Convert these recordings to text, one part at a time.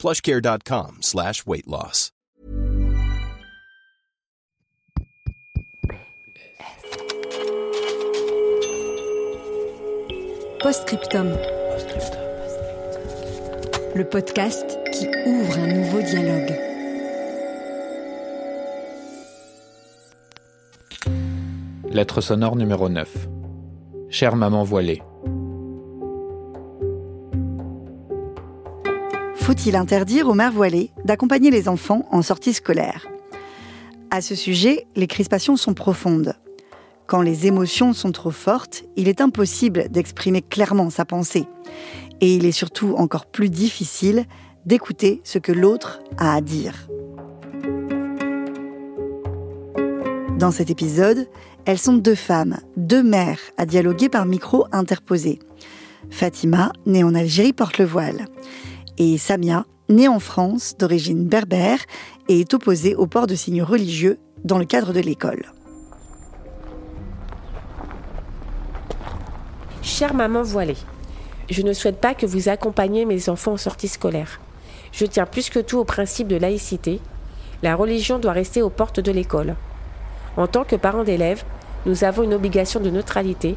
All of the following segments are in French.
plushcare.com slash weight loss. Postscriptum. Le podcast qui ouvre un nouveau dialogue. Lettre sonore numéro 9. Chère maman voilée. Faut-il interdire aux mères voilées d'accompagner les enfants en sortie scolaire? À ce sujet, les crispations sont profondes. Quand les émotions sont trop fortes, il est impossible d'exprimer clairement sa pensée. Et il est surtout encore plus difficile d'écouter ce que l'autre a à dire. Dans cet épisode, elles sont deux femmes, deux mères à dialoguer par micro interposé. Fatima, née en Algérie, porte le voile. Et Samia, née en France, d'origine berbère, est opposée au port de signes religieux dans le cadre de l'école. Chère maman voilée, je ne souhaite pas que vous accompagniez mes enfants en sortie scolaire. Je tiens plus que tout au principe de laïcité. La religion doit rester aux portes de l'école. En tant que parents d'élèves, nous avons une obligation de neutralité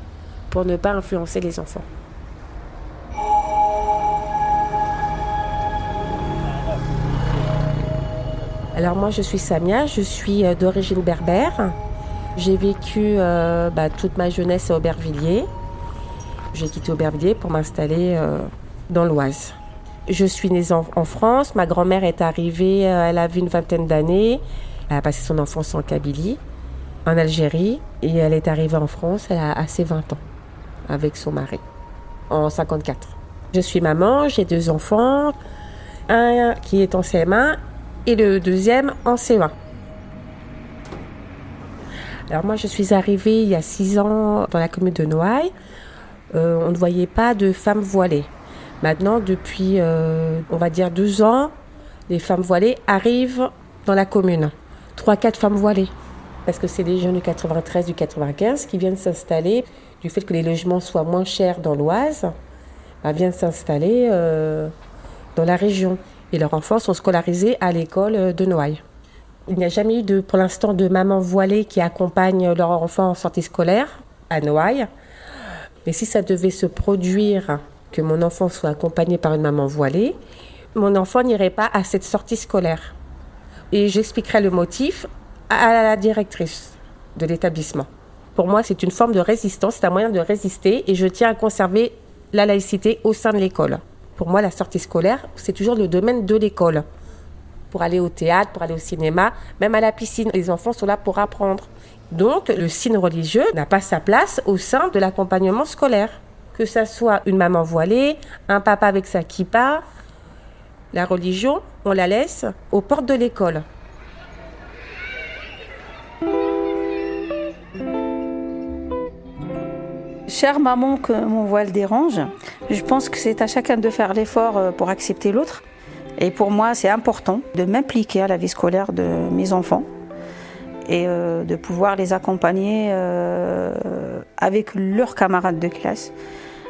pour ne pas influencer les enfants. Alors moi je suis Samia, je suis euh, d'origine berbère. J'ai vécu euh, bah, toute ma jeunesse à Aubervilliers. J'ai quitté Aubervilliers pour m'installer euh, dans l'Oise. Je suis née en, France, ma grand-mère est arrivée, elle avait une vingtaine d'années, elle a passé son enfance en Kabylie, en Algérie, et elle est arrivée en France, elle a assez 20 ans, avec son mari, en 54. Je suis maman, j'ai deux enfants, un qui est en CM1 et le deuxième en CE1. Alors moi, je suis arrivée il y a six ans dans la commune de Noailles. Euh, on ne voyait pas de femmes voilées. Maintenant, depuis, euh, on va dire deux ans, les femmes voilées arrivent dans la commune. Trois, quatre femmes voilées. Parce que c'est les jeunes du 93, du 95 qui viennent s'installer. Du fait que les logements soient moins chers dans l'Oise, bah, viennent s'installer euh, dans la région et leurs enfants sont scolarisés à l'école de Noailles. Il n'y a jamais eu de, pour l'instant de maman voilée qui accompagne leurs enfants en sortie scolaire à Noailles. Mais si ça devait se produire que mon enfant soit accompagné par une maman voilée, mon enfant n'irait pas à cette sortie scolaire. Et j'expliquerai le motif à la directrice de l'établissement. Pour moi, c'est une forme de résistance, c'est un moyen de résister et je tiens à conserver la laïcité au sein de l'école. Pour moi, la sortie scolaire, c'est toujours le domaine de l'école. Pour aller au théâtre, pour aller au cinéma, même à la piscine, les enfants sont là pour apprendre. Donc, le signe religieux n'a pas sa place au sein de l'accompagnement scolaire. Que ça soit une maman voilée, un papa avec sa kippa, la religion, on la laisse aux portes de l'école. Chère maman, que mon voile dérange, je pense que c'est à chacun de faire l'effort euh, pour accepter l'autre. Et pour moi, c'est important de m'impliquer à la vie scolaire de mes enfants et euh, de pouvoir les accompagner euh, avec leurs camarades de classe.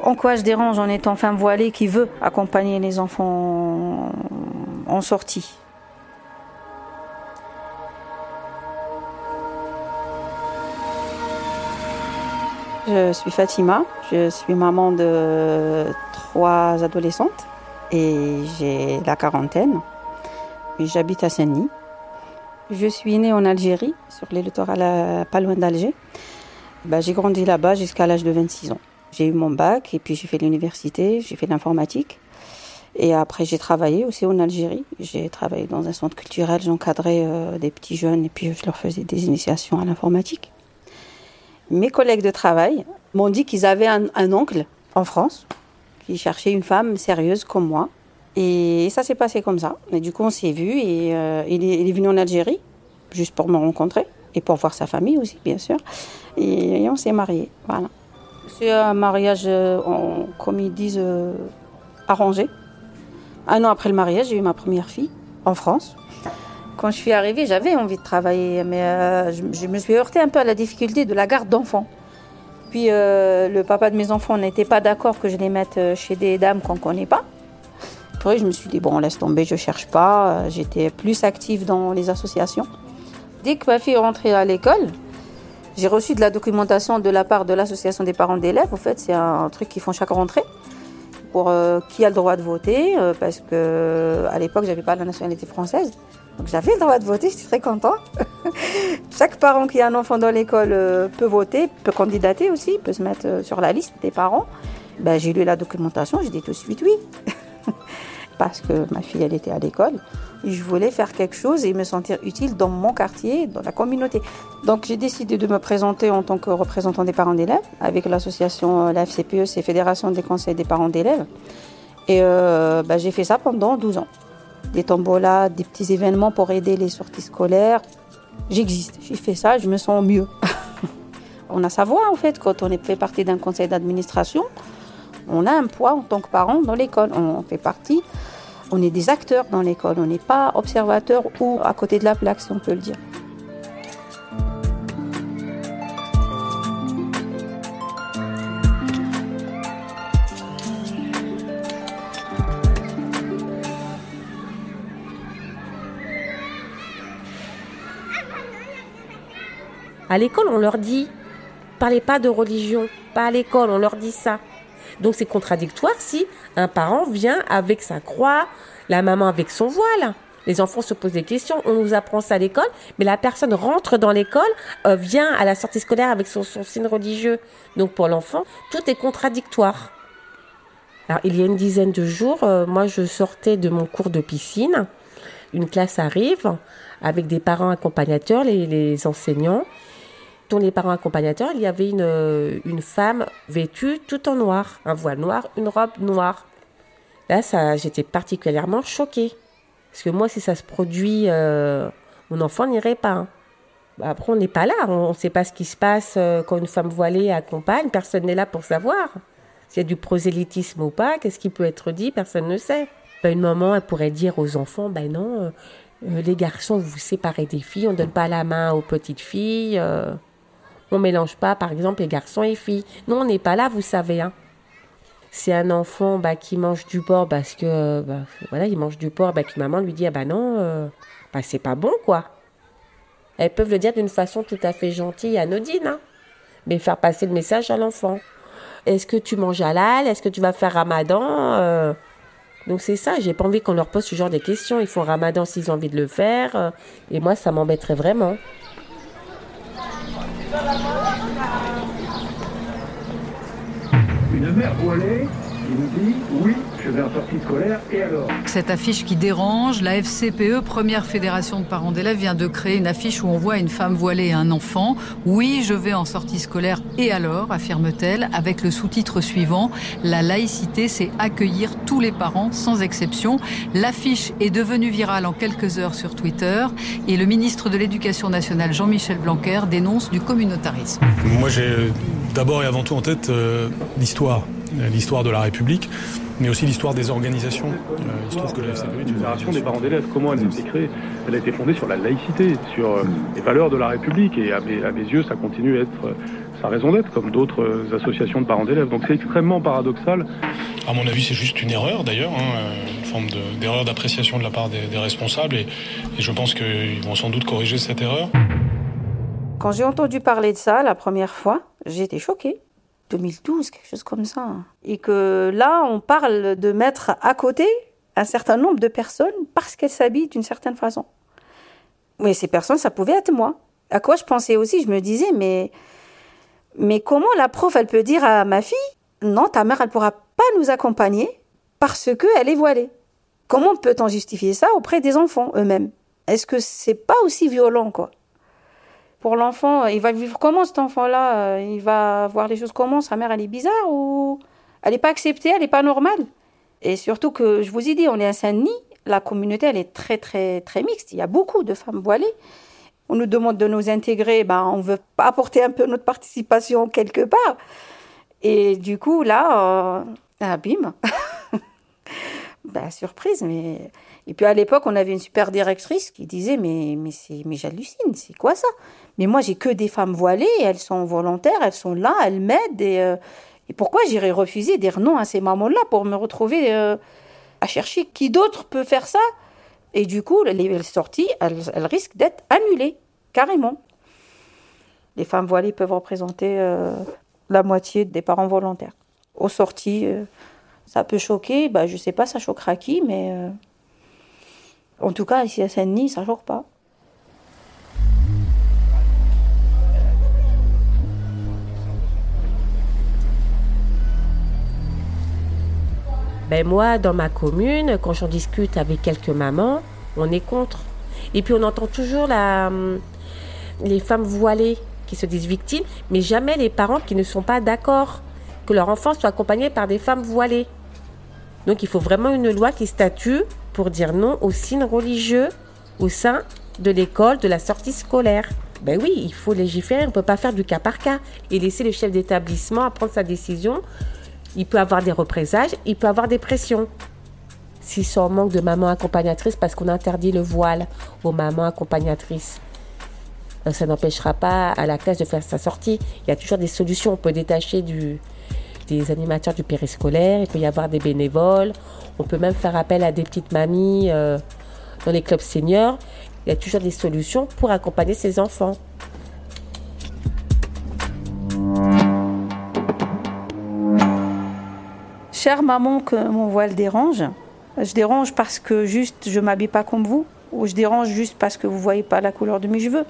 En quoi je dérange en étant femme voilée qui veut accompagner les enfants en sortie? Je suis Fatima, je suis maman de trois adolescentes et j'ai la quarantaine. J'habite à Saint-Denis. Je suis née en Algérie, sur les littorales pas loin d'Alger. Bah, j'ai grandi là-bas jusqu'à l'âge de 26 ans. J'ai eu mon bac et puis j'ai fait l'université, j'ai fait l'informatique. Et après, j'ai travaillé aussi en Algérie. J'ai travaillé dans un centre culturel, j'encadrais euh, des petits jeunes et puis je leur faisais des initiations à l'informatique. Mes collègues de travail m'ont dit qu'ils avaient un, oncle en France qui cherchait une femme sérieuse comme moi. Et ça s'est passé comme ça. Et du coup, on s'est vu et euh, il, est, venu en Algérie, juste pour me rencontrer et pour voir sa famille aussi, bien sûr. Et, on s'est mariés. Voilà. C'est un mariage, euh, comme ils disent, euh, arrangé. Un an après le mariage, j'ai eu ma première fille en France. Quand je suis arrivée, j'avais envie de travailler, mais je, me suis heurtée un peu à la difficulté de la garde d'enfants. Puis le papa de mes enfants n'était pas d'accord que je les mette chez des dames qu'on ne connaît pas. Après, je me suis dit, bon, laisse tomber, je cherche pas. J'étais plus active dans les associations. Dès que ma fille est rentrée à l'école, j'ai reçu de la documentation de la part de l'association des parents d'élèves. En fait, c'est un truc qu'ils font chaque rentrée pour euh, qui a le droit de voter, euh, parce que à l'époque, j'avais pas la nationalité française. Donc j'avais le droit de voter, j'étais très contente. Chaque parent qui a un enfant dans l'école euh, peut voter, peut candidater aussi, peut se mettre sur la liste des parents. Ben, j'ai lu la documentation, j'ai dit tout de suite oui. parce que ma fille, elle était à l'école. je voulais faire quelque chose et me sentir utile dans mon quartier, dans la communauté. Donc j'ai décidé de me présenter en tant que représentant des parents d'élèves avec l'association, la FCPE, c'est Fédération des conseils des parents d'élèves. Et euh, bah, j'ai fait ça pendant 12 ans. Des tombolas, des petits événements pour aider les sorties scolaires. J'existe, j'ai fait ça, je me sens mieux. on a sa voix en fait quand on est fait partie d'un conseil d'administration on a un poids en tant que parent dans l'école. On fait partie, on est des acteurs dans l'école. On n'est pas observateur ou à côté de la plaque, si on peut le dire. À l'école, on leur dit parlez pas de religion, pas à l'école, on leur dit ça. Donc c'est contradictoire si un parent vient avec sa croix, la maman avec son voile. Les enfants se posent des questions, on nous apprend ça à l'école, mais la personne rentre dans l'école, euh, vient à la sortie scolaire avec son, signe religieux. Donc pour l'enfant, tout est contradictoire. Alors il y a une dizaine de jours, euh, moi je sortais de mon cours de piscine, une classe arrive avec des parents accompagnateurs, les enseignants, les parents accompagnateurs, il y avait une, euh, une femme vêtue tout en noir, un voile noir, une robe noire. Là, ça, j'étais particulièrement choquée. Parce que moi, si ça se produit, euh, mon enfant n'irait pas. Hein. Bah, après, on n'est pas là. On ne sait pas ce qui se passe euh, quand une femme voilée accompagne. Personne n'est là pour savoir. S'il y a du prosélytisme ou pas, qu'est-ce qui peut être dit, personne ne sait. Ben, une maman, elle pourrait dire aux enfants, ben non, les garçons, vous vous séparez des filles, on ne donne pas la main aux petites filles. On mélange pas, par exemple, les garçons et filles. Nous, on n'est pas là, vous savez. Hein. C'est un enfant bah, qui mange du porc parce que, bah, voilà, il mange du porc, bah, que maman lui dit, ah bah non, euh, bah, c'est pas bon, quoi. Elles peuvent le dire d'une façon tout à fait gentille et anodine, hein. mais faire passer le message à l'enfant. Est-ce que tu manges halal? Est-ce que tu vas faire ramadan? Euh? Donc c'est ça, j'ai pas envie qu'on leur pose ce genre de questions. Ils font ramadan s'ils ont envie de le faire. Euh, et moi, ça m'embêterait vraiment. Une mère voilée qui nous dit oui, je vais en sortie scolaire et alors Cette affiche qui dérange, la FCPE, première fédération de parents d'élèves, vient de créer une affiche où on voit une femme voilée et un enfant. Oui, je vais en sortie scolaire et alors, affirme-t-elle, avec le sous-titre suivant La laïcité, c'est accueillir tous les parents sans exception. L'affiche est devenue virale en quelques heures sur Twitter et le ministre de l'Éducation nationale, Jean-Michel Blanquer, dénonce du communautarisme. Moi, j'ai d'abord et avant tout en tête euh, l'histoire, l'histoire de la République mais aussi l'histoire des organisations. Euh, il se trouve que la FCPE des parents d'élèves, comment elle s'est créée? Elle a été fondée sur la laïcité, sur euh, les valeurs de la République, et à mes, yeux, ça continue à être euh, sa raison d'être, comme d'autres associations de parents d'élèves. Donc c'est extrêmement paradoxal. À mon avis, c'est juste une erreur d'ailleurs, hein, une forme d'erreur d'appréciation de la part des, responsables, et, et je pense qu'ils vont sans doute corriger cette erreur. Quand j'ai entendu parler de ça la première fois, j'ai été choquée. 2012, quelque chose comme ça. Et que là, on parle de mettre à côté un certain nombre de personnes parce qu'elles s'habillent d'une certaine façon. Mais ces personnes, ça pouvait être moi. À quoi je pensais aussi Je me disais, mais, mais comment la prof, elle peut dire à ma fille, non, ta mère, elle pourra pas nous accompagner parce qu'elle est voilée Comment peut-on justifier ça auprès des enfants eux-mêmes? Est-ce que c'est pas aussi violent, quoi? Pour l'enfant, il va vivre comment cet enfant-là Il va voir les choses comment Sa mère, elle est bizarre ou elle n'est pas acceptée, elle n'est pas normale? Et surtout que, je vous ai dit, on est à Saint-Denis, la communauté, elle est très, très, très mixte. Il y a beaucoup de femmes voilées. On nous demande de nous intégrer, ben, on veut apporter un peu notre participation quelque part. Et du coup, là, euh, ah, bim, ben, surprise. Mais... Et puis à l'époque, on avait une super directrice qui disait, mais, mais, mais j'hallucine, c'est quoi ça? Mais moi, j'ai que des femmes voilées, elles sont volontaires, elles sont là, elles m'aident. Et, euh, pourquoi j'irais refuser, dire non à ces mamans-là pour me retrouver euh, à chercher qui d'autre peut faire ça? Et du coup, les sorties, elles, risquent d'être annulées, carrément. Les femmes voilées peuvent représenter euh, la moitié des parents volontaires. Aux sorties, ça peut choquer, bah, je sais pas, ça choquera qui, mais en tout cas, ici à Saint-Denis, ça ne choque pas. Ben moi, dans ma commune, quand j'en discute avec quelques mamans, on est contre. Et puis on entend toujours hum, les femmes voilées qui se disent victimes, mais jamais les parents qui ne sont pas d'accord que leur enfant soit accompagné par des femmes voilées. Donc il faut vraiment une loi qui statue pour dire non aux signes religieux au sein de l'école, de la sortie scolaire. Ben oui, il faut légiférer, on ne peut pas faire du cas par cas et laisser le chef d'établissement prendre sa décision il peut avoir des représailles, il peut avoir des pressions. Sont en manque de maman accompagnatrice parce qu'on interdit le voile aux mamans accompagnatrices, euh, ça n'empêchera pas à la classe de faire sa sortie. Il y a toujours des solutions. On peut détacher du, des animateurs du périscolaire, il peut y avoir des bénévoles, on peut même faire appel à des petites mamies euh, dans les clubs seniors. Il y a toujours des solutions pour accompagner ses enfants. Chère maman, que mon voile dérange. Je dérange parce que juste je m'habille pas comme vous, ou je dérange juste parce que vous voyez pas la couleur de mes cheveux.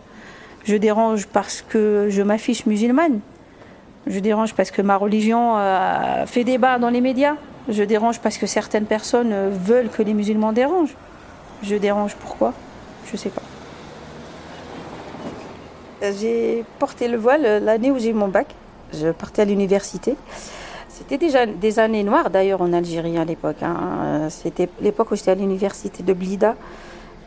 Je dérange parce que je m'affiche musulmane. Je dérange parce que ma religion euh, fait débat dans les médias. Je dérange parce que certaines personnes veulent que les musulmans dérangent. Je dérange pourquoi? Je sais pas. J'ai porté le voile l'année où j'ai eu mon bac. Je partais à l'université. C'était déjà des années noires d'ailleurs en Algérie à l'époque. Hein. Euh, c'était l'époque où j'étais à l'université de Blida,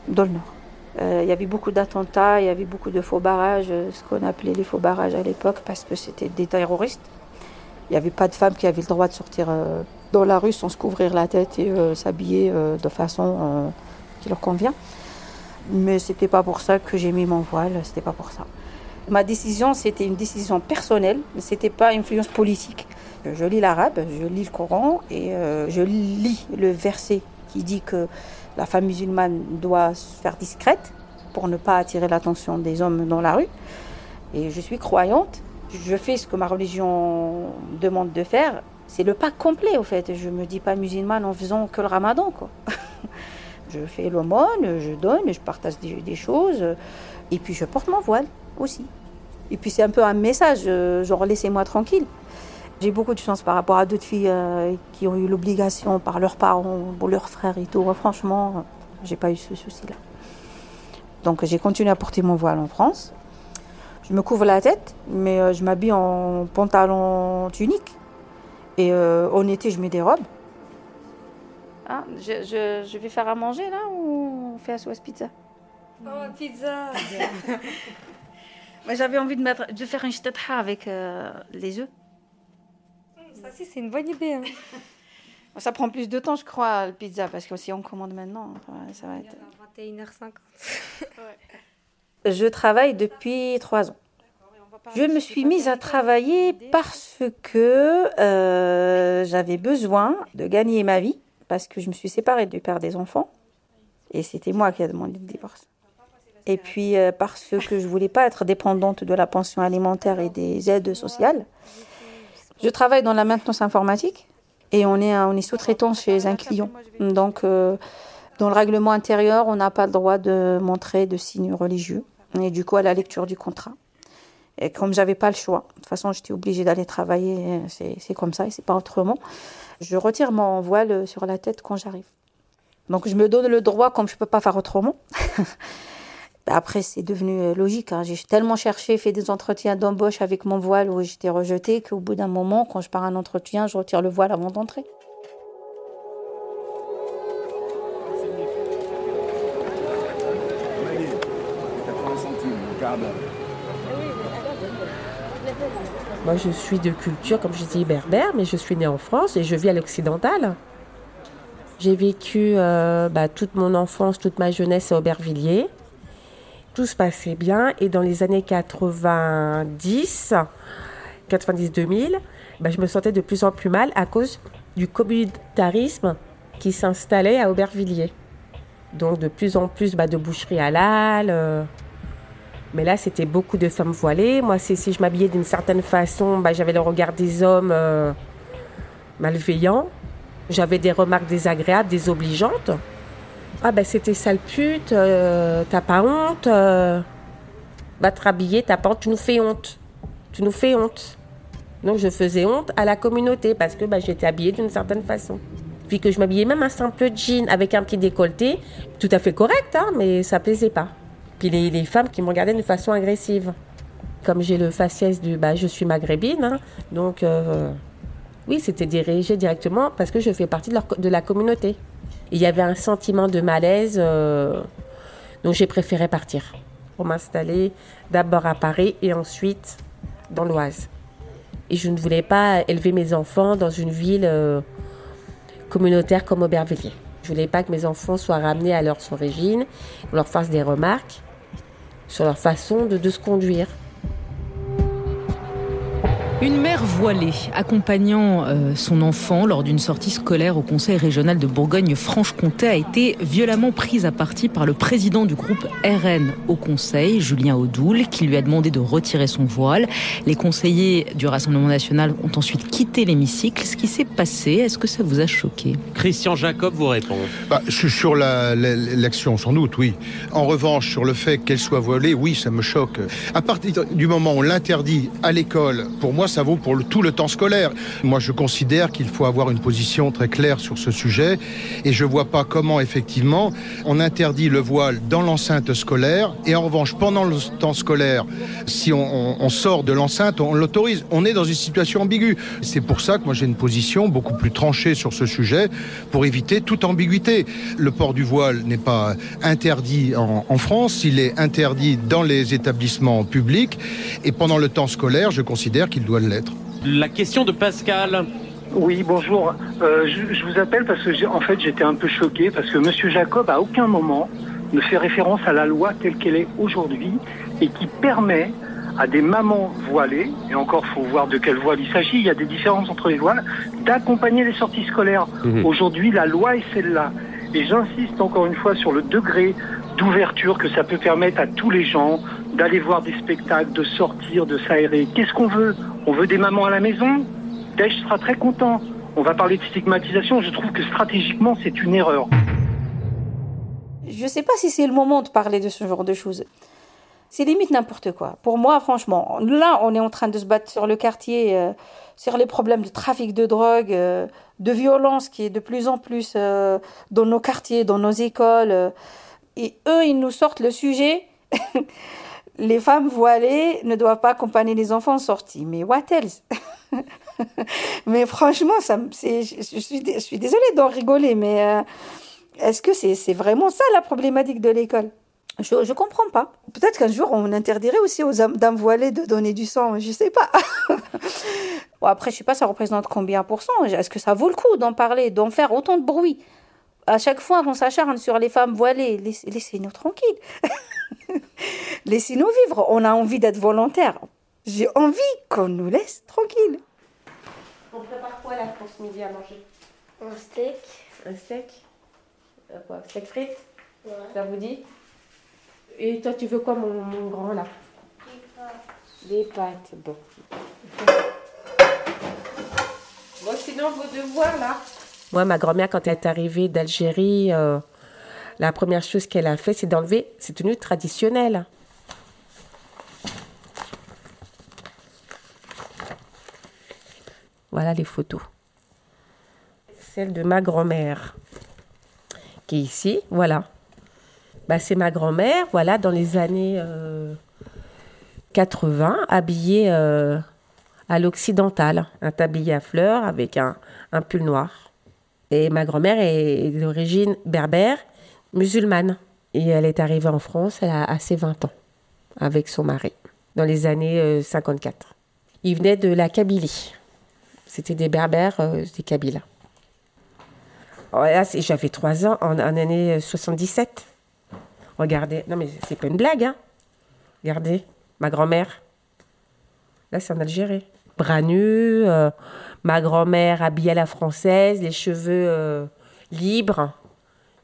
dans le nord. Euh, il y avait beaucoup d'attentats, il y avait beaucoup de faux barrages, euh, ce qu'on appelait les faux barrages à l'époque, parce que c'était des terroristes. Il n'y avait pas de femmes qui avaient le droit de sortir dans la rue sans se couvrir la tête et s'habiller de façon qui leur convient. Mais c'était pas pour ça que j'ai mis mon voile, c'était pas pour ça. Ma décision, c'était une décision personnelle, c'était pas influence politique. Je lis l'arabe, je lis le Coran et euh, je lis le verset qui dit que la femme musulmane doit se faire discrète pour ne pas attirer l'attention des hommes dans la rue. Et je suis croyante, je fais ce que ma religion demande de faire. C'est le pas complet au fait. Je me dis pas musulmane en faisant que le ramadan. Je fais l'aumône, je donne, je partage des, des, choses. Et puis je porte mon voile aussi. Et puis c'est un peu un message, euh, genre laissez-moi tranquille. J'ai beaucoup de chance par rapport à d'autres filles euh, qui ont eu l'obligation par leurs parents, ou leurs frères et tout. Franchement, j'ai pas eu ce souci-là. Donc j'ai continué à porter mon voile en France. Je me couvre la tête, mais euh, je m'habille en pantalon tunique. Et euh, en été, je mets des robes. Ah, je, vais faire à manger là ou on fait à sauce pizza Oh, pizza J'avais envie de, mettre, de faire une ch'tetha avec les œufs. Ça, c'est une bonne idée. Hein. Ça prend plus de temps, je crois, la pizza, parce que si on commande maintenant, ça va être. 21h50. Je travaille depuis trois ans. Je me suis mise à travailler parce que euh, j'avais besoin de gagner ma vie, parce que je me suis séparée du père des enfants, et c'était moi qui ai demandé le divorce. Et puis euh, parce que je voulais pas être dépendante de la pension alimentaire et des aides sociales. Je travaille dans la maintenance informatique et on est, on est sous-traitant chez un client. Donc, euh, dans le règlement intérieur, on n'a pas le droit de montrer de signes religieux. Et du coup, à la lecture du contrat. Et comme j'avais pas le choix, de toute façon, j'étais obligée d'aller travailler, c'est comme ça et c'est pas autrement. Je retire mon voile sur la tête quand j'arrive. Donc, je me donne le droit, comme je peux pas faire autrement. Après, c'est devenu euh, logique. Hein. J'ai tellement cherché, fait des entretiens d'embauche avec mon voile où j'étais rejetée qu'au bout d'un moment, quand je pars à un entretien, je retire le voile avant d'entrer. Moi, je suis de culture, comme je dis, berbère, mais je suis née en France et je vis à l'occidental. J'ai vécu euh, bah, toute mon enfance, toute ma jeunesse à Aubervilliers. Tout se passait bien et dans les années 90, 90-2000, bah, je me sentais de plus en plus mal à cause du communautarisme qui s'installait à Aubervilliers. Donc de plus en plus bah, de boucheries halal. euh. Mais là, c'était beaucoup de femmes voilées. Moi, si je m'habillais d'une certaine façon, bah, j'avais le regard des hommes euh, malveillants. J'avais des remarques désagréables, désobligeantes. Ah ben c'était sale pute, euh, t'as pas honte, euh, va te rhabiller, t'as pas honte, tu nous fais honte. Tu nous fais honte. Donc je faisais honte à la communauté parce que bah, j'étais habillée d'une certaine façon. Puis que je m'habillais même un simple jean avec un petit décolleté, tout à fait correct, hein, mais ça plaisait pas. Puis les, femmes qui me regardaient de façon agressive. Comme j'ai le faciès du bah, je suis maghrébine, hein, donc euh, oui, c'était dirigé directement parce que je fais partie de la communauté. Il y avait un sentiment de malaise, euh, donc j'ai préféré partir pour m'installer d'abord à Paris et ensuite dans l'Oise. Et je ne voulais pas élever mes enfants dans une ville euh, communautaire comme Aubervilliers. Je voulais pas que mes enfants soient ramenés à leurs origines, qu'on leur fasse des remarques sur leur façon de, de se conduire. Une mère voilée accompagnant euh, son enfant lors d'une sortie scolaire au Conseil régional de Bourgogne-Franche-Comté a été violemment prise à partie par le président du groupe RN au Conseil, Julien Audoul, qui lui a demandé de retirer son voile. Les conseillers du Rassemblement national ont ensuite quitté l'hémicycle. Ce qui s'est passé, est-ce que ça vous a choqué? Christian Jacob vous répond. Bah, sur sur la- la- l'action, sans doute, oui. En revanche, sur le fait qu'elle soit voilée, oui, ça me choque. À partir du moment où on l'interdit à l'école, pour moi, ça vaut pour tout le temps scolaire. Moi, je considère qu'il faut avoir une position très claire sur ce sujet, et je vois pas comment, effectivement, on interdit le voile dans l'enceinte scolaire, et en revanche, pendant le temps scolaire, si on, sort de l'enceinte, on l'autorise. On est dans une situation ambiguë. C'est pour ça que moi, j'ai une position beaucoup plus tranchée sur ce sujet, pour éviter toute ambiguïté. Le port du voile n'est pas interdit en France, il est interdit dans les établissements publics, et pendant le temps scolaire, je considère qu'il doit l'être. La question de Pascal. Oui, bonjour. Euh, je, je vous appelle parce que j'ai- en fait j'étais un peu choqué parce que Monsieur Jacob à aucun moment ne fait référence à la loi telle qu'elle est aujourd'hui et qui permet à des mamans voilées, et encore faut voir de quelle voile il s'agit, il y a des différences entre les voiles, d'accompagner les sorties scolaires. Mhm. Aujourd'hui la loi est celle-là. Et j'insiste encore une fois sur le degré d'ouverture que ça peut permettre à tous les gens d'aller voir des spectacles, de sortir, de s'aérer. Qu'est-ce qu'on veut? On veut des mamans à la maison? Daesh sera très content. On va parler de stigmatisation. Je trouve que stratégiquement, c'est une erreur. Je ne sais pas si c'est le moment de parler de ce genre de choses. C'est limite n'importe quoi. Pour moi, franchement, là, on est en train de se battre sur le quartier, euh, sur les problèmes de trafic de drogue, euh, de violence qui est de plus en plus euh, dans nos quartiers, dans nos écoles. et eux, ils nous sortent le sujet. les femmes voilées ne doivent pas accompagner les enfants en sortie. Mais what else? Mais franchement, ça, je, je suis, dé- je suis désolée d'en rigoler, mais euh, est-ce que c'est vraiment ça la problématique de l'école? Je ne comprends pas. Peut-être qu'un jour, on interdirait aussi aux hommes- dames voilées de donner du sang, je sais pas. bon, après, je sais pas, ça représente combien pour cent? Est-ce que ça vaut le coup d'en parler, d'en faire autant de bruit? À chaque fois qu'on s'acharne sur les femmes voilées, laissez- laissez-nous tranquilles. Laissez-nous vivre. On a envie d'être volontaire. J'ai envie qu'on nous laisse tranquilles. On prépare quoi là pour ce midi à manger? Un steak. Un steak? Euh, Quoi? Steak frites? Ouais. Ça vous dit? Et toi, tu veux quoi, mon, mon grand là? Des pâtes. Bon. Bon, sinon, vos devoirs là? Moi, ma grand-mère, quand elle est arrivée d'Algérie, euh, la première chose qu'elle a fait, c'est d'enlever ses tenues traditionnelles. Voilà les photos. Celle de ma grand-mère, qui est ici, voilà. Bah, c'est ma grand-mère, voilà, dans les années euh, 80, habillée euh, à l'occidental, un tablier à fleurs avec un, un pull noir. Et ma grand-mère est d'origine berbère, musulmane. Et elle est arrivée en France elle a, à ses 20 ans. avec son mari dans les années euh, 54. Ils venaient de la Kabylie. C'était des berbères, euh, des Kabyles. Oh, j'avais 3 ans en, en année 77. Regardez, non mais c'est pas une blague, hein. Regardez, ma grand-mère. Là, c'est en Algérie. Bras nus, euh, ma grand-mère habillée à la française, les cheveux euh, libres.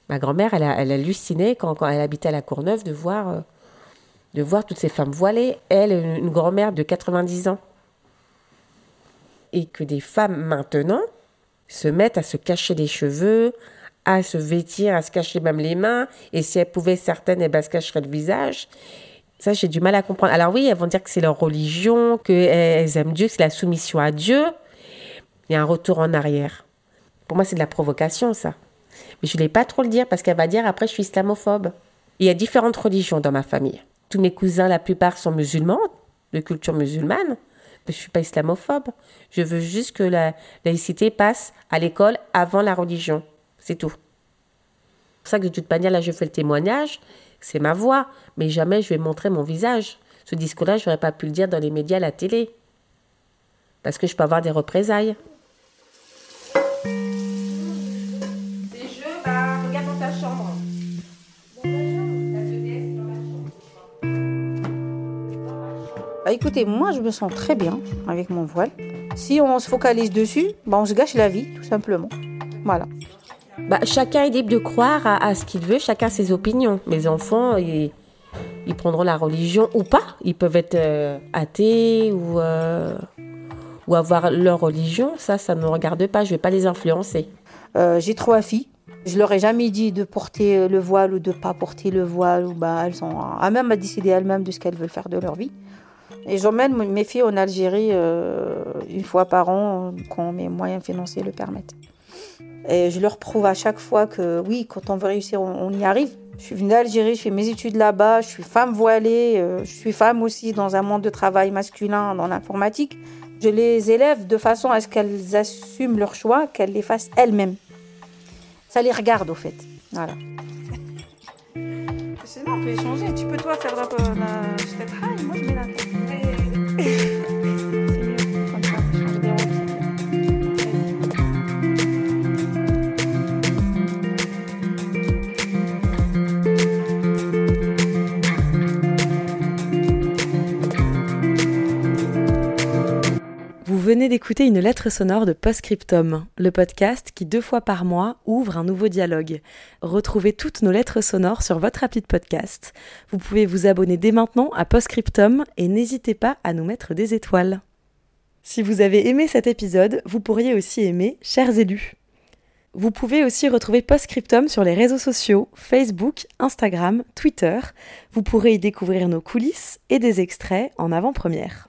Ma grand-mère, elle elle a halluciné quand, elle habitait à la Courneuve de voir, euh, de voir toutes ces femmes voilées. Elle, une, grand-mère de 90 ans. Et que des femmes maintenant se mettent à se cacher les cheveux, à se vêtir, à se cacher même les mains. Et si elles pouvaient, certaines, eh ben, se cacheraient le visage. Ça, j'ai du mal à comprendre. Alors oui, elles vont dire que c'est leur religion, qu'elles aiment Dieu, que c'est la soumission à Dieu. Il y a un retour en arrière. Pour moi, c'est de la provocation, ça. Mais je voulais pas trop le dire parce qu'elle va dire après, je suis islamophobe. Il y a différentes religions dans ma famille. Tous mes cousins, la plupart, sont musulmans, de culture musulmane. Mais je ne suis pas islamophobe. Je veux juste que la laïcité passe à l'école avant la religion. C'est tout. C'est pour ça que de toute manière, là, je fais le témoignage. C'est ma voix. Mais jamais je vais montrer mon visage. Ce discours-là, je n'aurais pas pu le dire dans les médias, la télé. Parce que je peux avoir des représailles. Écoutez, moi je me sens très bien avec mon voile. Si on se focalise dessus, bah, on se gâche la vie, tout simplement. Voilà. Bah, chacun est libre de croire à, à ce qu'il veut, chacun ses opinions. Mes enfants, ils, ils prendront la religion ou pas. Ils peuvent être euh, athées ou, euh, ou avoir leur religion. Ça, ça ne me regarde pas. Je ne vais pas les influencer. Euh, J'ai trois filles. Je leur ai jamais dit de porter le voile ou de pas porter le voile. Ou bah, elles sont à même à décider elles-mêmes de ce qu'elles veulent faire de leur vie. Et j'emmène mes filles en Algérie euh, une fois par an quand mes moyens financiers le permettent. Et je leur prouve à chaque fois que oui, quand on veut réussir, on, y arrive. Je suis venue d'Algérie, je fais mes études là-bas, je suis femme voilée, euh, je suis femme aussi dans un monde de travail masculin dans l'informatique. Je les élève de façon à ce qu'elles assument leur choix, qu'elles les fassent elles-mêmes. Ça les regarde au fait. Voilà. Sinon, on peut échanger. Tu peux toi faire la, raille, moi je mets la Yeah. venez d'écouter une lettre sonore de Postscriptum, le podcast qui deux fois par mois ouvre un nouveau dialogue. Retrouvez toutes nos lettres sonores sur votre appli de podcast. Vous pouvez vous abonner dès maintenant à Postscriptum et n'hésitez pas à nous mettre des étoiles. Si vous avez aimé cet épisode, vous pourriez aussi aimer Chers élus. Vous pouvez aussi retrouver Postscriptum sur les réseaux sociaux, Facebook, Instagram, Twitter. Vous pourrez y découvrir nos coulisses et des extraits en avant-première.